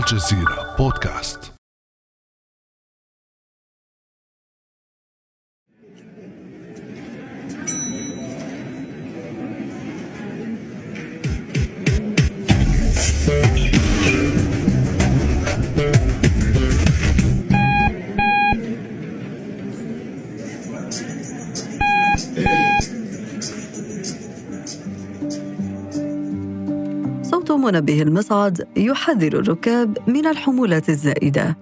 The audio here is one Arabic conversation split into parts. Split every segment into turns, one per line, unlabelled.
الجزيرة بودكاست.
منبه المصعد يحذر الركاب من الحمولات الزائدة.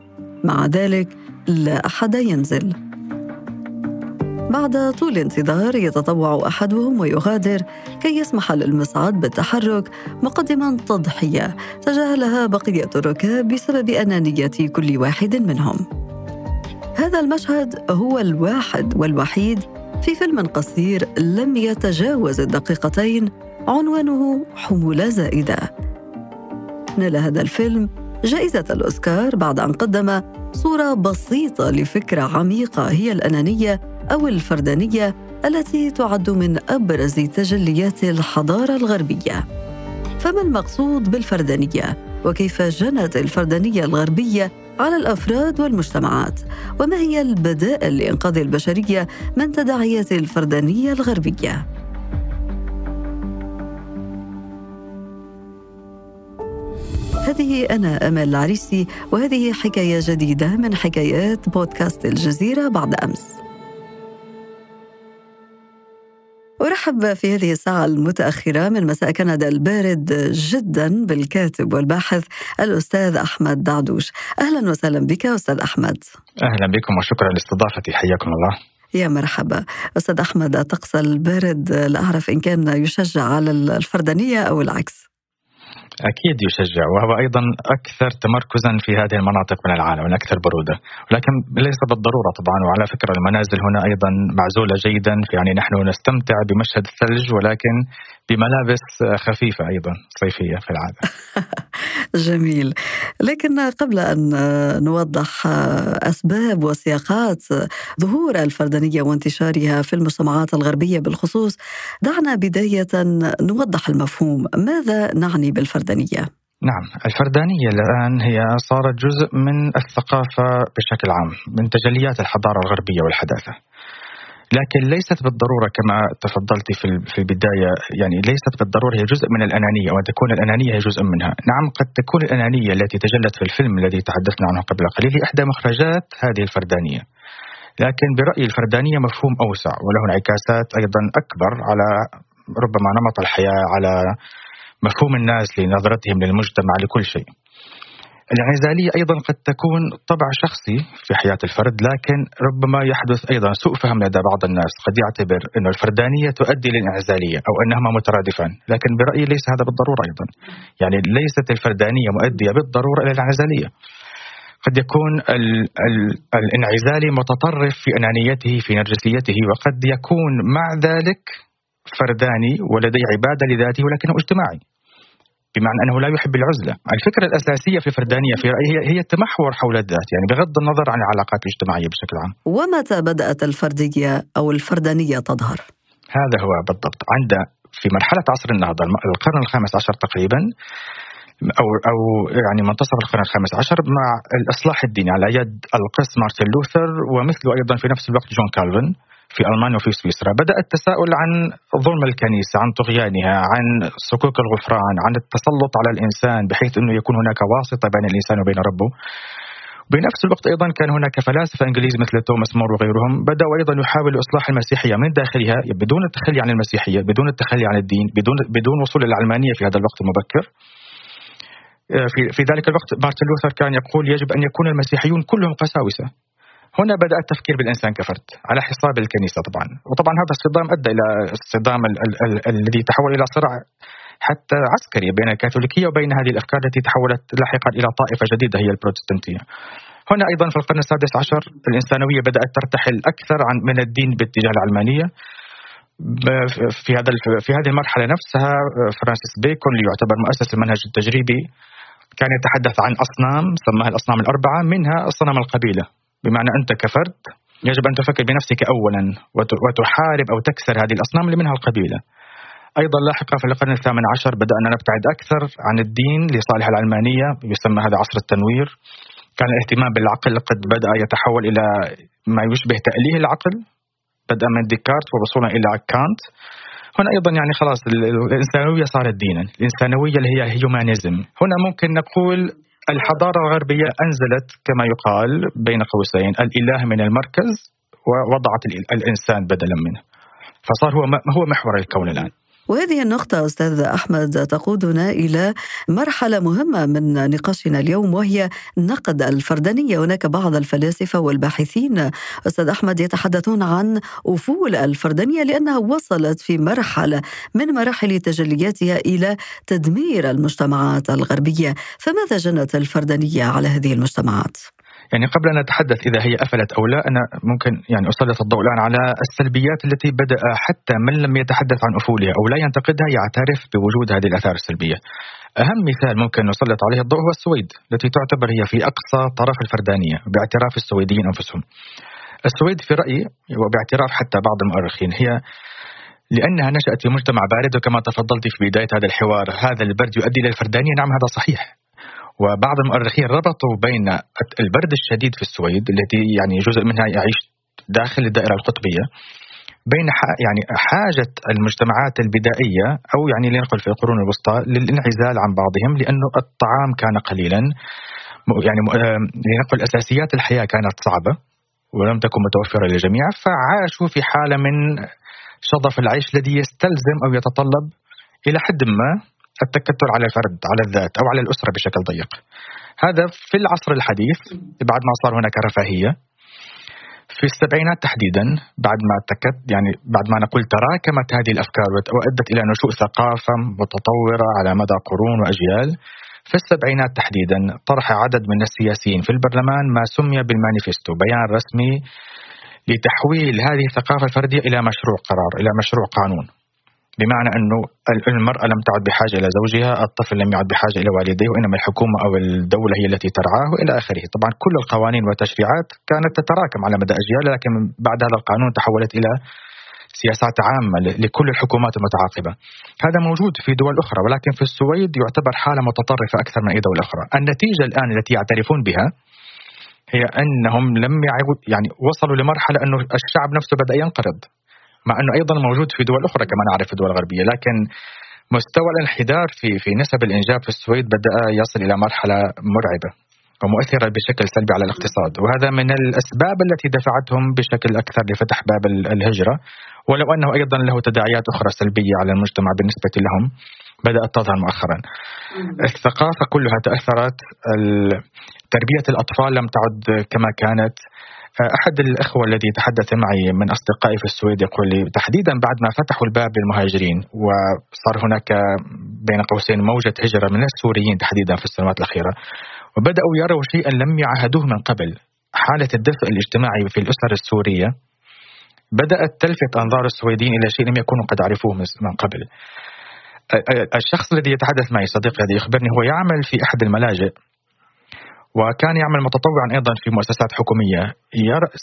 مع ذلك لا أحد ينزل. بعد طول انتظار يتطوع أحدهم ويغادر كي يسمح للمصعد بالتحرك مقدما تضحية تجاهلها بقية الركاب بسبب أنانية كل واحد منهم. هذا المشهد هو الواحد والوحيد في فيلم قصير لم يتجاوز الدقيقتين عنوانه حمولة زائدة. نال هذا الفيلم جائزة الأوسكار بعد أن قدم صورة بسيطة لفكرة عميقة هي الأنانية أو الفردانية التي تعد من أبرز تجليات الحضارة الغربية. فما المقصود بالفردانية؟ وكيف جنت الفردانية الغربية على الأفراد والمجتمعات؟ وما هي البدائل لإنقاذ البشرية من تداعيات الفردانية الغربية؟ هذه أنا أمل العريسي وهذه حكاية جديدة من حكايات بودكاست الجزيرة بعد أمس. أرحب في هذه الساعة المتأخرة من مساء كندا البارد جدا بالكاتب والباحث الأستاذ أحمد دعدوش. أهلا وسهلا بك أستاذ أحمد.
أهلا بكم وشكرا لاستضافتي. حياكم الله.
يا مرحبا. أستاذ أحمد الطقس البارد لا أعرف إن كان يشجع على الفردانية أو العكس؟
أكيد يشجع وهو أيضا أكثر تمركزا في هذه المناطق من العالم الأكثر برودة. ولكن ليس بالضرورة طبعا وعلى فكرة المنازل هنا أيضا معزولة جيدا يعني نحن نستمتع بمشهد الثلج ولكن بملابس خفيفة أيضا صيفية في العادة.
جميل. لكن قبل أن نوضح أسباب وسياقات ظهور الفردانية وانتشارها في المجتمعات الغربية بالخصوص دعنا بداية نوضح المفهوم. ماذا نعني بالفردانية؟
نعم الفردانية الآن هي صارت جزء من الثقافة بشكل عام من تجليات الحضارة الغربية والحداثة. لكن ليست بالضرورة كما تفضلت في في البداية يعني ليست بالضرورة هي جزء من الأنانية وأن تكون الأنانية هي جزء منها. نعم قد تكون الأنانية التي تجلت في الفيلم الذي تحدثنا عنه قبل قليل هي إحدى مخرجات هذه الفردانية. لكن برأيي الفردانية مفهوم أوسع وله انعكاسات أيضا أكبر على ربما نمط الحياة على مفهوم الناس لنظرتهم للمجتمع لكل شيء. الانعزالية أيضا قد تكون طبع شخصي في حياة الفرد لكن ربما يحدث أيضا سوء فهم لدى بعض الناس. قد يعتبر أن الفردانية تؤدي للانعزالية أو أنهما مترادفان لكن برأيي ليس هذا بالضرورة أيضا. يعني ليست الفردانية مؤدية بالضرورة إلى الانعزالية قد يكون ال ال الانعزالي متطرف في أنانيته في نرجسيته وقد يكون مع ذلك فرداني ولديه عبادة لذاته ولكنه اجتماعي. بمعنى أنه لا يحب العزلة، الفكرة الأساسية في الفردانيه في رأيي هي هي التمحور حول الذات، يعني بغض النظر عن العلاقات الاجتماعية بشكل عام.
ومتى بدأت الفردية أو الفردانية تظهر؟
هذا هو بالضبط، عند في مرحلة عصر النهضة القرن الخامس عشر تقريبا أو أو يعني منتصف القرن الخامس عشر مع الإصلاح الديني على يد القس مارتن لوثر ومثله أيضا في نفس الوقت جون كالفن في ألمانيا وفي سويسرا. بدأ التساؤل عن ظلم الكنيسة عن طغيانها عن صكوك الغفران عن التسلط على الإنسان بحيث أنه يكون هناك واسطة بين الإنسان وبين ربه. بنفس الوقت أيضا كان هناك فلاسفة إنجليز مثل توماس مور وغيرهم بدأوا أيضا يحاولوا إصلاح المسيحية من داخلها بدون التخلي عن المسيحية، بدون التخلي عن الدين، بدون بدون وصول العلمانية في هذا الوقت المبكر. في في ذلك الوقت مارتن لوثر كان يقول يجب أن يكون المسيحيون كلهم قساوسة، هنا بدأ التفكير بالإنسان كفرد على حساب الكنيسة طبعا. وطبعا هذا الصدام أدى إلى الصدام ال ال ال الذي تحول إلى صراع حتى عسكري بين الكاثوليكية وبين هذه الأفكار التي تحولت لاحقا إلى طائفة جديدة هي البروتستانتية. هنا أيضا في القرن السادس عشر الإنسانوية بدأت ترتحل أكثر عن من الدين باتجاه العلمانية. في هذا في هذه المرحلة نفسها فرانسيس بيكون اللي يعتبر مؤسس المنهج التجريبي كان يتحدث عن أصنام سماها الأصنام الأربعة منها صنم القبيلة. بمعنى أنت كفرد يجب أن تفكر بنفسك أولا وتحارب أو تكسر هذه الأصنام اللي منها القبيلة. أيضا لاحقا في القرن الثامن عشر بدأنا نبتعد أكثر عن الدين لصالح العلمانية يسمى هذا عصر التنوير. كان الاهتمام بالعقل قد بدأ يتحول إلى ما يشبه تأليه العقل. بدءا من ديكارت ووصولا إلى كانت. هنا أيضا يعني خلاص الانسانويه صارت دينا، الانسانويه اللي هي هيومانيزم، هنا ممكن نقول الحضارة الغربية أنزلت كما يقال بين قوسين الإله من المركز ووضعت الإنسان بدلا منه. فصار هو هو محور الكون الآن.
وهذه النقطة أستاذ أحمد تقودنا إلى مرحلة مهمة من نقاشنا اليوم وهي نقد الفردانية هناك بعض الفلاسفة والباحثين أستاذ أحمد يتحدثون عن أفول الفردانية لأنها وصلت في مرحلة من مراحل تجلياتها إلى تدمير المجتمعات الغربية فماذا جنت الفردانية على هذه المجتمعات؟
يعني قبل أن نتحدث إذا هي أفلت أو لا أنا ممكن يعني أسلط الضوء الآن على السلبيات التي بدأ حتى من لم يتحدث عن أفولها أو لا ينتقدها يعترف بوجود هذه الآثار السلبية. أهم مثال ممكن نسلط عليه الضوء هو السويد التي تعتبر هي في أقصى طرف الفردانية باعتراف السويديين أنفسهم. السويد في رأيي وباعتراف حتى بعض المؤرخين هي لأنها نشأت في مجتمع بارد وكما تفضلت في بداية هذا الحوار هذا البرد يؤدي إلى الفردانية. نعم هذا صحيح. وبعض المؤرخين ربطوا بين البرد الشديد في السويد التي يعني جزء منها يعيش داخل الدائرة القطبية بين يعني حاجة المجتمعات البدائية أو يعني لنقل في القرون الوسطى للانعزال عن بعضهم لأنه الطعام كان قليلا يعني لنقل أساسيات الحياة كانت صعبة ولم تكن متوفرة للجميع فعاشوا في حالة من شظف العيش الذي يستلزم أو يتطلب إلى حد ما التكتل على الفرد على الذات أو على الأسرة بشكل ضيق. هذا في العصر الحديث بعد ما صار هناك رفاهية. في السبعينات تحديدا بعد ما تكت يعني بعد ما نقول تراكمت هذه الأفكار وأدت إلى نشوء ثقافة متطورة على مدى قرون وأجيال. في السبعينات تحديدا طرح عدد من السياسيين في البرلمان ما سمي بالمانيفستو بيان رسمي لتحويل هذه الثقافة الفردية إلى مشروع قرار إلى مشروع قانون. بمعنى أنه المرأة لم تعد بحاجة إلى زوجها، الطفل لم يعد بحاجة إلى والديه وإنما الحكومة أو الدولة هي التي ترعاه والى آخره، طبعا كل القوانين والتشريعات كانت تتراكم على مدى أجيال لكن بعد هذا القانون تحولت إلى سياسات عامة لكل الحكومات المتعاقبة. هذا موجود في دول أخرى ولكن في السويد يعتبر حالة متطرفة أكثر من أي دولة أخرى. النتيجة الآن التي يعترفون بها هي أنهم لم يعود يعني وصلوا لمرحلة أنه الشعب نفسه بدأ ينقرض. مع أنه أيضا موجود في دول أخرى كما نعرف في الدول الغربية. لكن مستوى الانحدار في في نسب الإنجاب في السويد بدأ يصل إلى مرحلة مرعبة ومؤثرة بشكل سلبي على الاقتصاد. وهذا من الأسباب التي دفعتهم بشكل أكثر لفتح باب الهجرة. ولو أنه أيضا له تداعيات أخرى سلبية على المجتمع بالنسبة لهم بدأت تظهر مؤخرا. الثقافة كلها تأثرت تربية الأطفال لم تعد كما كانت. أحد الأخوة الذي تحدث معي من أصدقائي في السويد يقول لي تحديدا بعد ما فتحوا الباب للمهاجرين وصار هناك بين قوسين موجة هجرة من السوريين تحديدا في السنوات الأخيرة وبدأوا يروا شيئا لم يعهدوه من قبل حالة الدفء الاجتماعي في الأسر السورية بدأت تلفت أنظار السويديين إلى شيء لم يكونوا قد عرفوه من قبل. الشخص الذي يتحدث معي صديقي هذا يخبرني هو يعمل في أحد الملاجئ. وكان يعمل متطوعا أيضا في مؤسسات حكومية.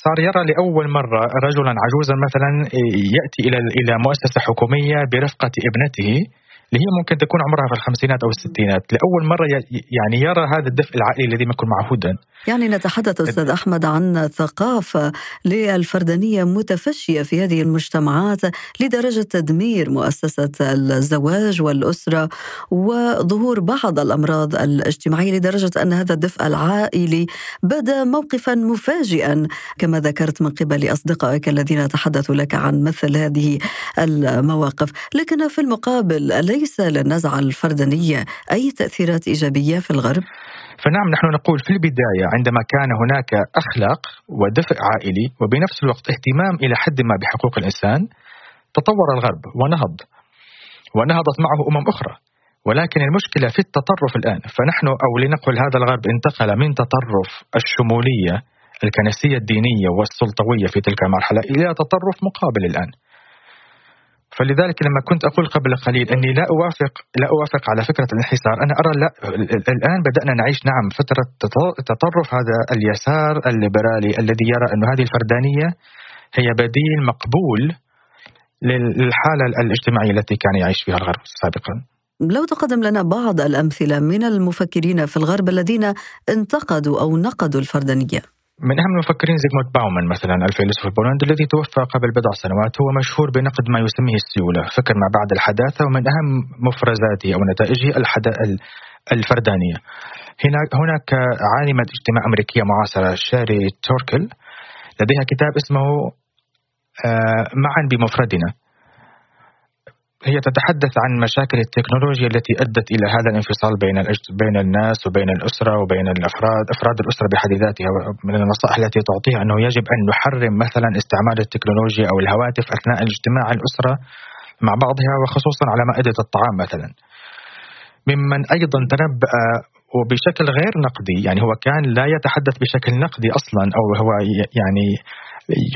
صار يرى لأول مرة رجلا عجوزا مثلا يأتي إلى إلى مؤسسة حكومية برفقة ابنته. اللي هي ممكن تكون عمرها في الخمسينات أو الستينات. لأول مرة يعني يرى هذا الدفء العائلي الذي لم يكن معهودا.
يعني نتحدث أستاذ أحمد عن ثقافة للفردانية متفشية في هذه المجتمعات لدرجة تدمير مؤسسة الزواج والأسرة وظهور بعض الأمراض الاجتماعية لدرجة أن هذا الدفء العائلي بدا موقفا مفاجئا كما ذكرت من قبل أصدقائك الذين تحدثوا لك عن مثل هذه المواقف. لكن في المقابل ليس للنزعه الفردانيه أي تأثيرات إيجابية في الغرب؟
فنعم نحن نقول في البداية عندما كان هناك أخلاق ودفء عائلي وبنفس الوقت اهتمام إلى حد ما بحقوق الإنسان تطور الغرب ونهض ونهضت معه أمم أخرى. ولكن المشكلة في التطرف الآن. فنحن أو لنقل هذا الغرب انتقل من تطرف الشمولية الكنسية الدينية والسلطوية في تلك المرحلة إلى تطرف مقابل الآن. فلذلك لما كنت أقول قبل قليل أني لا أوافق لا أوافق على فكرة الانحسار، أنا أرى لا الآن بدأنا نعيش نعم فترة تطرف هذا اليسار الليبرالي الذي يرى أن هذه الفردانية هي بديل مقبول للحالة الاجتماعية التي كان يعيش فيها الغرب سابقا.
لو تقدم لنا بعض الأمثلة من المفكرين في الغرب الذين انتقدوا أو نقدوا الفردانية.
من أهم المفكرين زيغموند باومان مثلا الفيلسوف البولندي الذي توفى قبل بضع سنوات هو مشهور بنقد ما يسميه السيولة، فكر ما بعد الحداثة ومن أهم مفرزاته أو نتائجه الحدا الفردانية. هناك هناك عالمه اجتماع أمريكية معاصرة شاري توركل لديها كتاب اسمه آه، معا بمفردنا هي تتحدث عن مشاكل التكنولوجيا التي أدت إلى هذا الانفصال بين بين الناس وبين الأسرة وبين الأفراد أفراد الأسرة بحد ذاتها من النصائح التي تعطيها أنه يجب أن نحرم مثلا استعمال التكنولوجيا أو الهواتف أثناء الاجتماع الأسرة مع بعضها وخصوصا على مائدة الطعام مثلا. ممن أيضا تنبأ وبشكل غير نقدي يعني هو كان لا يتحدث بشكل نقدي أصلا أو هو يعني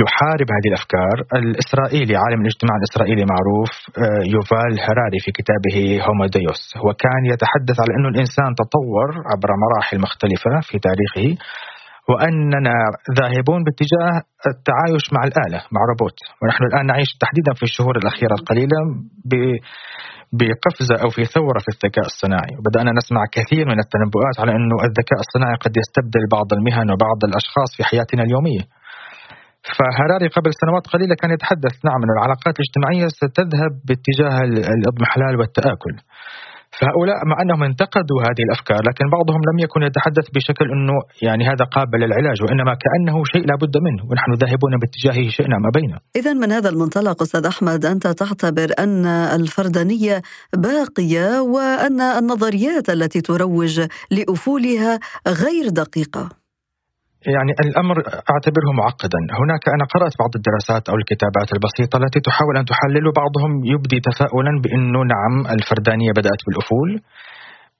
يحارب هذه الأفكار. الإسرائيلي عالم الاجتماع الإسرائيلي معروف آه، يوفال هراري في كتابه هومو ديوس هو كان يتحدث على انه الإنسان تطور عبر مراحل مختلفة في تاريخه وأننا ذاهبون باتجاه التعايش مع الآلة مع روبوت. ونحن الآن نعيش تحديدا في الشهور الأخيرة القليلة بقفزة أو في ثورة في الذكاء الصناعي. وبدأنا نسمع كثير من التنبؤات على أنه الذكاء الصناعي قد يستبدل بعض المهن وبعض الأشخاص في حياتنا اليومية. فهراري قبل سنوات قليلة كان يتحدث نعم انه العلاقات الاجتماعية ستذهب باتجاه الاضمحلال والتآكل. فهؤلاء مع أنهم انتقدوا هذه الأفكار لكن بعضهم لم يكن يتحدث بشكل أنه يعني هذا قابل للعلاج وإنما كأنه شيء لا بد منه ونحن ذاهبون باتجاهه شئنا ما بينه.
اذا من هذا المنطلق أستاذ أحمد أنت تعتبر أن الفردانية باقية وأن النظريات التي تروج لأفولها غير دقيقة.
يعني الأمر أعتبره معقدا، هناك أنا قرأت بعض الدراسات أو الكتابات البسيطة التي تحاول أن تحلل وبعضهم يبدي تفاؤلا بأنه نعم الفردانية بدأت بالأفول.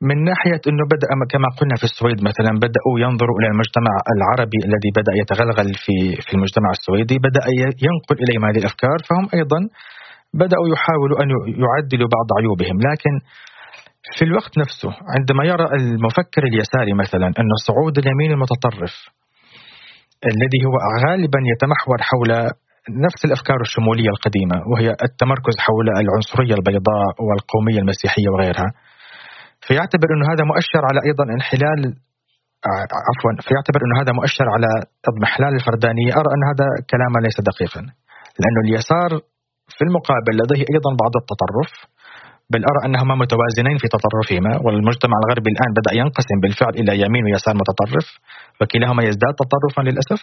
من ناحية أنه بدأ كما قلنا في السويد مثلا بدأوا ينظروا إلى المجتمع العربي الذي بدأ يتغلغل في في المجتمع السويدي، بدأ ينقل اليهم هذه الأفكار. فهم أيضا بدأوا يحاولوا أن يعدلوا بعض عيوبهم، لكن في الوقت نفسه عندما يرى المفكر اليساري مثلا أن صعود اليمين المتطرف الذي هو غالبا يتمحور حول نفس الأفكار الشمولية القديمة وهي التمركز حول العنصرية البيضاء والقومية المسيحية وغيرها. فيعتبر إنه هذا مؤشر على أيضا انحلال عفوا فيعتبر إنه هذا مؤشر على اضمحلال الفردانيه، أرى أن هذا كلام ليس دقيقا. لأنه اليسار في المقابل لديه أيضا بعض التطرف بل أرى أنهما متوازنين في تطرفهما والمجتمع الغربي الآن بدأ ينقسم بالفعل إلى يمين ويسار متطرف وكلاهما يزداد تطرفا للأسف.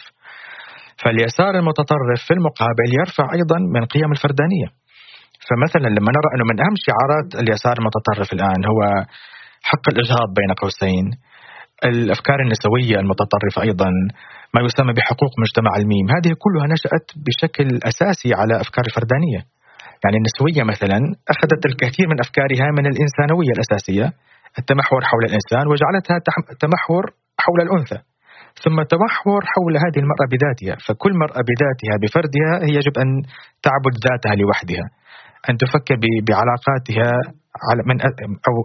فاليسار المتطرف في المقابل يرفع أيضا من قيم الفردانية. فمثلا لما نرى أنه من أهم شعارات اليسار المتطرف الآن هو حق الإجهاض بين قوسين الأفكار النسوية المتطرفة أيضا ما يسمى بحقوق مجتمع الميم. هذه كلها نشأت بشكل أساسي على أفكار الفردانية يعني النسوية مثلا أخذت الكثير من أفكارها من الإنسانوية الأساسية التمحور حول الإنسان وجعلتها تمحور حول الأنثى. ثم تمحور حول هذه المرأة بذاتها فكل مرأة بذاتها بفردها هي يجب أن تعبد ذاتها لوحدها. أن تفكر بعلاقاتها على من أو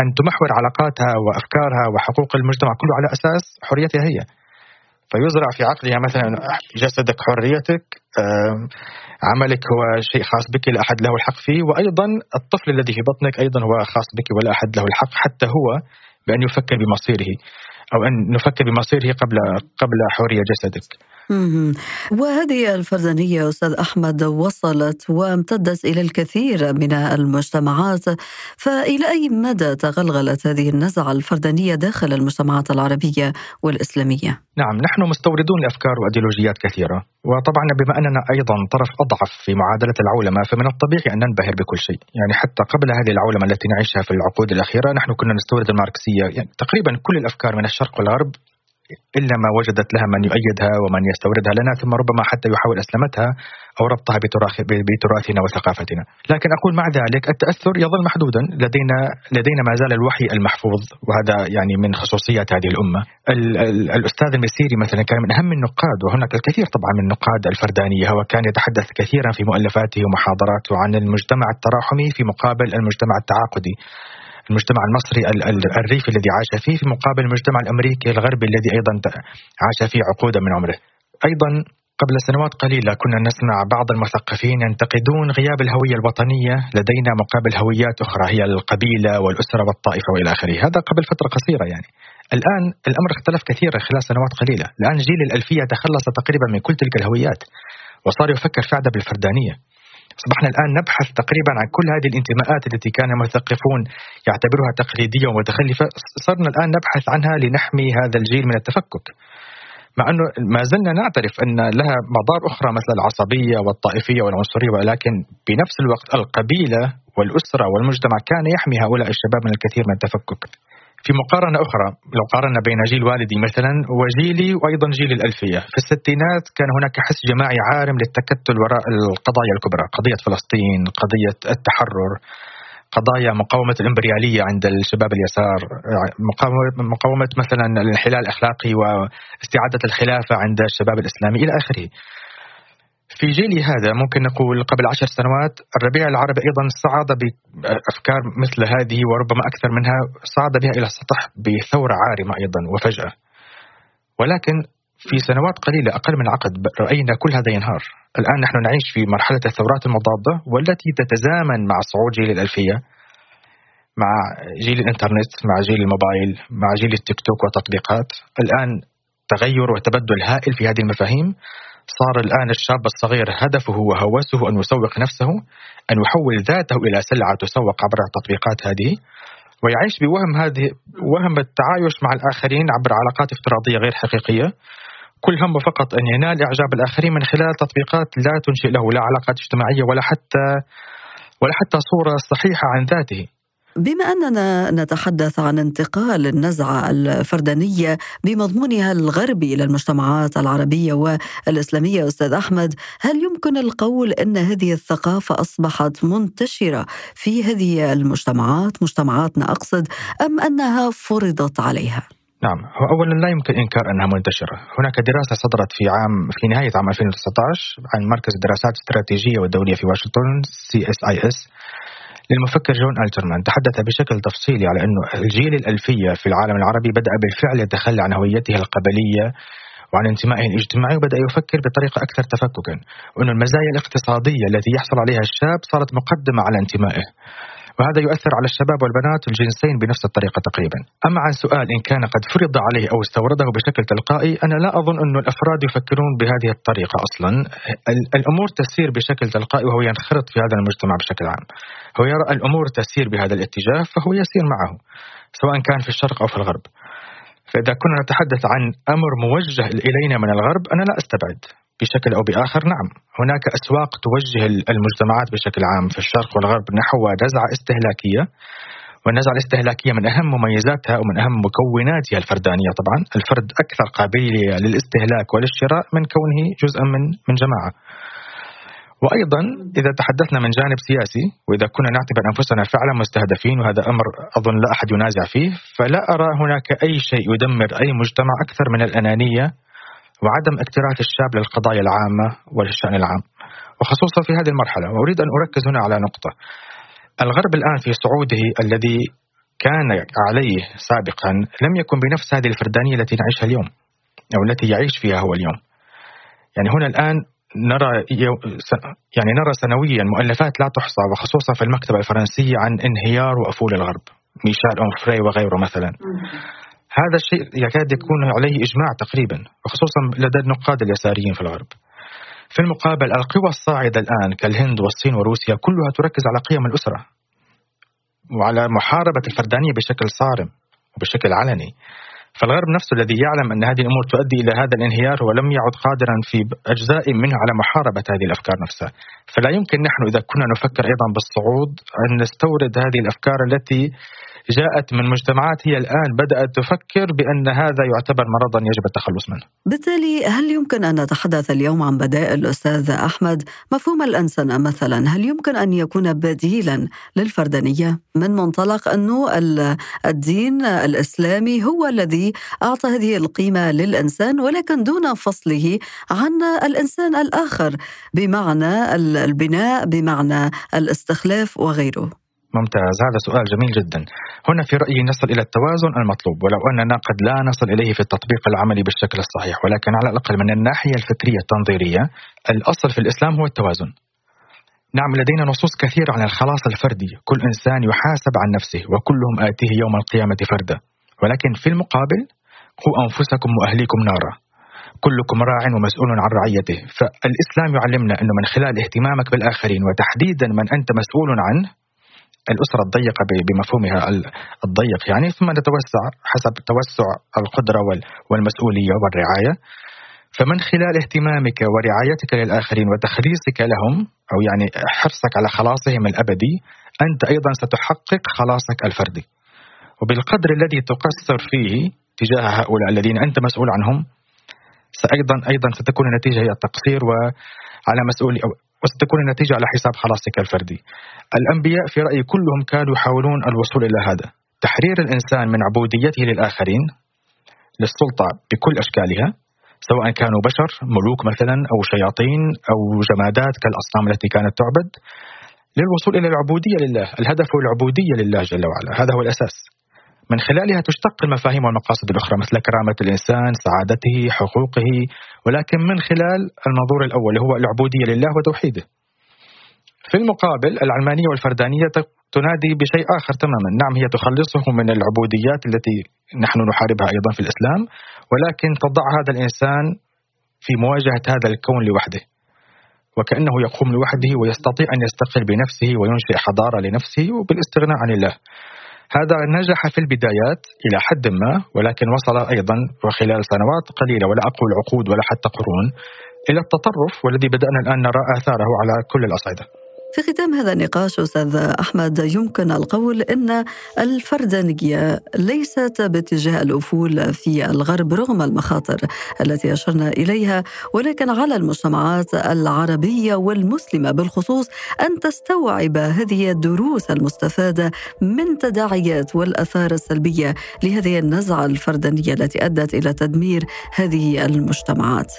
أن تمحور علاقاتها وأفكارها وحقوق المجتمع كله على أساس حريتها هي. فيزرع في عقلها مثلا جسدك حريتك عملك هو شيء خاص بك لا أحد له الحق فيه. وأيضا الطفل الذي في بطنك أيضا هو خاص بك ولا أحد له الحق حتى هو بأن يفكر بمصيره. أو أن نفكر بمصيره قبل قبل حرية جسدك.
وهذه الفردانية أستاذ أحمد وصلت وامتدت إلى الكثير من المجتمعات فإلى أي مدى تغلغلت هذه النزعة الفردانية داخل المجتمعات العربية والإسلامية؟
نعم نحن مستوردون لأفكار وأيديولوجيات كثيرة وطبعا بما أننا أيضا طرف أضعف في معادلة العولمة فمن الطبيعي أن ننبهر بكل شيء. يعني حتى قبل هذه العولمة التي نعيشها في العقود الأخيرة نحن كنا نستورد الماركسية يعني تقريبا كل الأفكار من الشرق والغرب إلا ما وجدت لها من يؤيدها ومن يستوردها لنا ثم ربما حتى يحاول أسلمتها أو ربطها بتراثنا وثقافتنا. لكن أقول مع ذلك التأثر يظل محدودا لدينا لدينا ما زال الوحي المحفوظ وهذا يعني من خصوصيات هذه الأمة. ال ال الأستاذ المسيري مثلا كان من أهم النقاد وهناك الكثير طبعا من النقاد الفردانية هو كان يتحدث كثيرا في مؤلفاته ومحاضراته عن المجتمع التراحمي في مقابل المجتمع التعاقدي. المجتمع المصري الريفي الذي عاش فيه في مقابل المجتمع الأمريكي الغربي الذي أيضا عاش فيه عقودا من عمره. أيضا قبل سنوات قليلة كنا نسمع بعض المثقفين ينتقدون غياب الهوية الوطنية لدينا مقابل هويات أخرى هي القبيلة والأسرة والطائفة وإلى آخره. هذا قبل فترة قصيرة يعني. الآن الأمر اختلف كثيرا خلال سنوات قليلة. الآن جيل الألفية تخلص تقريبا من كل تلك الهويات وصار يفكر في عدم بالفردانية أصبحنا الآن نبحث تقريبا عن كل هذه الانتماءات التي كان المثقفون يعتبرها تقليدية ومتخلفة صرنا الآن نبحث عنها لنحمي هذا الجيل من التفكك مع أنه ما زلنا نعترف أن لها مضار أخرى مثل العصبية والطائفية والعنصرية ولكن بنفس الوقت القبيلة والأسرة والمجتمع كان يحمي هؤلاء الشباب من الكثير من التفكك. في مقارنة أخرى لو قارنا بين جيل والدي مثلا وجيلي وأيضا جيل الألفية. في الستينات كان هناك حس جماعي عارم للتكتل وراء القضايا الكبرى قضية فلسطين قضية التحرر قضايا مقاومة الإمبريالية عند الشباب اليسار مقاومة مثلا الانحلال الأخلاقي واستعادة الخلافة عند الشباب الإسلامي إلى آخره. في جيلي هذا ممكن نقول قبل عشر سنوات الربيع العربي أيضا صعد بأفكار مثل هذه وربما أكثر منها صعد بها إلى السطح بثورة عارمة أيضا وفجأة. ولكن في سنوات قليلة أقل من عقد رأينا كل هذا ينهار. الآن نحن نعيش في مرحلة الثورات المضادة والتي تتزامن مع صعود جيل الألفية مع جيل الإنترنت مع جيل الموبايل مع جيل التيك توك والتطبيقات الآن تغير وتبدل هائل في هذه المفاهيم. صار الآن الشاب الصغير هدفه وهوسه أن يسوق نفسه أن يحول ذاته إلى سلعة تسوق عبر التطبيقات هذه ويعيش بوهم هذه وهم التعايش مع الآخرين عبر علاقات افتراضية غير حقيقية. كل همه فقط أن ينال إعجاب الآخرين من خلال تطبيقات لا تنشئ له لا علاقات اجتماعية ولا حتى ولا حتى صورة صحيحة عن ذاته.
بما أننا نتحدث عن انتقال النزعة الفردانيه بمضمونها الغربي إلى المجتمعات العربية والإسلامية أستاذ أحمد، هل يمكن القول أن هذه الثقافة أصبحت منتشرة في هذه المجتمعات، مجتمعاتنا أقصد، أم أنها فرضت عليها؟
نعم اولا لا يمكن إنكار أنها منتشرة، هناك دراسة صدرت في عام في نهاية عام 2019 عن مركز الدراسات الاستراتيجيه والدوليه في واشنطن CSIS للمفكر جون ألترمان تحدث بشكل تفصيلي على أنه الجيل الألفية في العالم العربي بدأ بالفعل يتخلى عن هويته القبلية وعن انتمائه الاجتماعي وبدأ يفكر بطريقة أكثر تفككا وأن المزايا الاقتصادية التي يحصل عليها الشاب صارت مقدمة على انتمائه. وهذا يؤثر على الشباب والبنات الجنسين بنفس الطريقة تقريبا. أما عن سؤال إن كان قد فرض عليه أو استورده بشكل تلقائي أنا لا أظن أن الأفراد يفكرون بهذه الطريقة أصلا. الأمور تسير بشكل تلقائي وهو ينخرط في هذا المجتمع بشكل عام. هو يرى الأمور تسير بهذا الاتجاه فهو يسير معه سواء كان في الشرق أو في الغرب. فإذا كنا نتحدث عن أمر موجه إلينا من الغرب أنا لا أستبعد. بشكل أو بآخر نعم. هناك أسواق توجه المجتمعات بشكل عام في الشرق والغرب نحو نزعة استهلاكية. والنزعة الاستهلاكية من أهم مميزاتها ومن أهم مكوناتها الفردانية طبعا. الفرد أكثر قابلية للاستهلاك وللشراء من كونه جزءا من من جماعة. وأيضا إذا تحدثنا من جانب سياسي وإذا كنا نعتبر أنفسنا فعلا مستهدفين وهذا أمر أظن لا أحد ينازع فيه فلا أرى هناك أي شيء يدمر أي مجتمع أكثر من الأنانية وعدم اكتراث الشاب للقضايا العامة وللشأن العام. وخصوصا في هذه المرحلة وأريد أن أركز هنا على نقطة. الغرب الآن في صعوده الذي كان عليه سابقا لم يكن بنفس هذه الفردانية التي نعيشها اليوم أو التي يعيش فيها هو اليوم. يعني هنا الآن نرى يعني نرى سنويا مؤلفات لا تحصى وخصوصا في المكتبة الفرنسية عن انهيار وأفول الغرب ميشيل أونفري وغيره مثلا. هذا الشيء يكاد يكون عليه إجماع تقريبا وخصوصا لدى النقاد اليساريين في الغرب. في المقابل القوى الصاعدة الآن كالهند والصين وروسيا كلها تركز على قيم الأسرة وعلى محاربة الفردانية بشكل صارم وبشكل علني. فالغرب نفسه الذي يعلم أن هذه الأمور تؤدي إلى هذا الانهيار هو لم يعد قادرا في أجزاء منه على محاربة هذه الأفكار نفسها. فلا يمكن نحن إذا كنا نفكر أيضا بالصعود أن نستورد هذه الأفكار التي جاءت من مجتمعات هي الآن بدأت تفكر بأن هذا يعتبر مرضا يجب التخلص منه.
بالتالي هل يمكن أن نتحدث اليوم عن بدائل أستاذ أحمد؟ مفهوم الأنسنة مثلا هل يمكن أن يكون بديلا للفردانية؟ من منطلق أنه الدين الإسلامي هو الذي أعطى هذه القيمة للإنسان ولكن دون فصله عن الإنسان الآخر بمعنى البناء بمعنى الاستخلاف وغيره.
ممتاز. هذا سؤال جميل جدا. هنا في رأيي نصل إلى التوازن المطلوب ولو أننا قد لا نصل إليه في التطبيق العملي بالشكل الصحيح ولكن على الأقل من الناحية الفكرية التنظيرية الأصل في الإسلام هو التوازن. نعم لدينا نصوص كثيرة عن الخلاص الفردي. كل إنسان يحاسب عن نفسه وكلهم آتيه يوم القيامة فردا. ولكن في المقابل قوا أنفسكم وأهليكم نارا. كلكم راع ومسؤول عن رعيته. فالإسلام يعلمنا أنه من خلال اهتمامك بالآخرين وتحديدا من أنت مسؤول عنه الأسرة الضيقة بمفهومها الضيق. يعني ثم نتوسع حسب توسع القدرة والمسؤولية والرعاية. فمن خلال اهتمامك ورعايتك للآخرين وتخليصك لهم أو يعني حرصك على خلاصهم الأبدي أنت أيضا ستحقق خلاصك الفردي. وبالقدر الذي تقصر فيه تجاه هؤلاء الذين أنت مسؤول عنهم أيضا أيضا ستكون النتيجة هي التقصير وعلى مسؤولي وستكون النتيجة على حساب خلاصك الفردي. الأنبياء في رأيي كلهم كانوا يحاولون الوصول إلى هذا. تحرير الإنسان من عبوديته للآخرين للسلطة بكل أشكالها سواء كانوا بشر ملوك مثلا أو شياطين أو جمادات كالأصنام التي كانت تعبد للوصول إلى العبودية لله. الهدف هو العبودية لله جل وعلا. هذا هو الأساس. من خلالها تشتق المفاهيم والمقاصد الأخرى مثل كرامة الإنسان سعادته حقوقه ولكن من خلال المنظور الأول هو العبودية لله وتوحيده. في المقابل العلمانية والفردانية تنادي بشيء آخر تماما. نعم هي تخلصه من العبوديات التي نحن نحاربها أيضا في الإسلام ولكن تضع هذا الإنسان في مواجهة هذا الكون لوحده. وكأنه يقوم لوحده ويستطيع أن يستقل بنفسه وينشئ حضارة لنفسه وبالاستغناء عن الله. هذا نجح في البدايات إلى حد ما ولكن وصل أيضا وخلال سنوات قليلة ولا أقول عقود ولا حتى قرون إلى التطرف والذي بدأنا الآن نرى آثاره على كل الأصعدة.
في ختام هذا النقاش أستاذ أحمد يمكن القول إن الفردانية ليست باتجاه الأفول في الغرب رغم المخاطر التي أشرنا إليها ولكن على المجتمعات العربية والمسلمة بالخصوص أن تستوعب هذه الدروس المستفادة من تداعيات والآثار السلبية لهذه النزعة الفردانية التي أدت إلى تدمير هذه المجتمعات.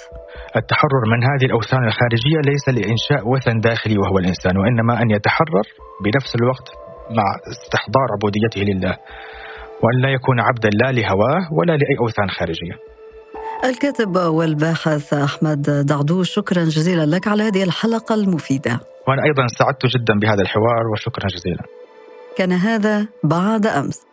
التحرر من هذه الأوثان الخارجية ليس لإنشاء وثن داخلي وهو الإنسان وإنما أن يتحرر بنفس الوقت مع استحضار عبوديته لله وأن لا يكون عبدا لا لهواه ولا لأي أوثان خارجية.
الكاتب والباحث أحمد دعدوش شكرا جزيلا لك على هذه الحلقة المفيدة.
وأنا أيضا سعدت جدا بهذا الحوار وشكرا جزيلا.
كان هذا بعد أمس.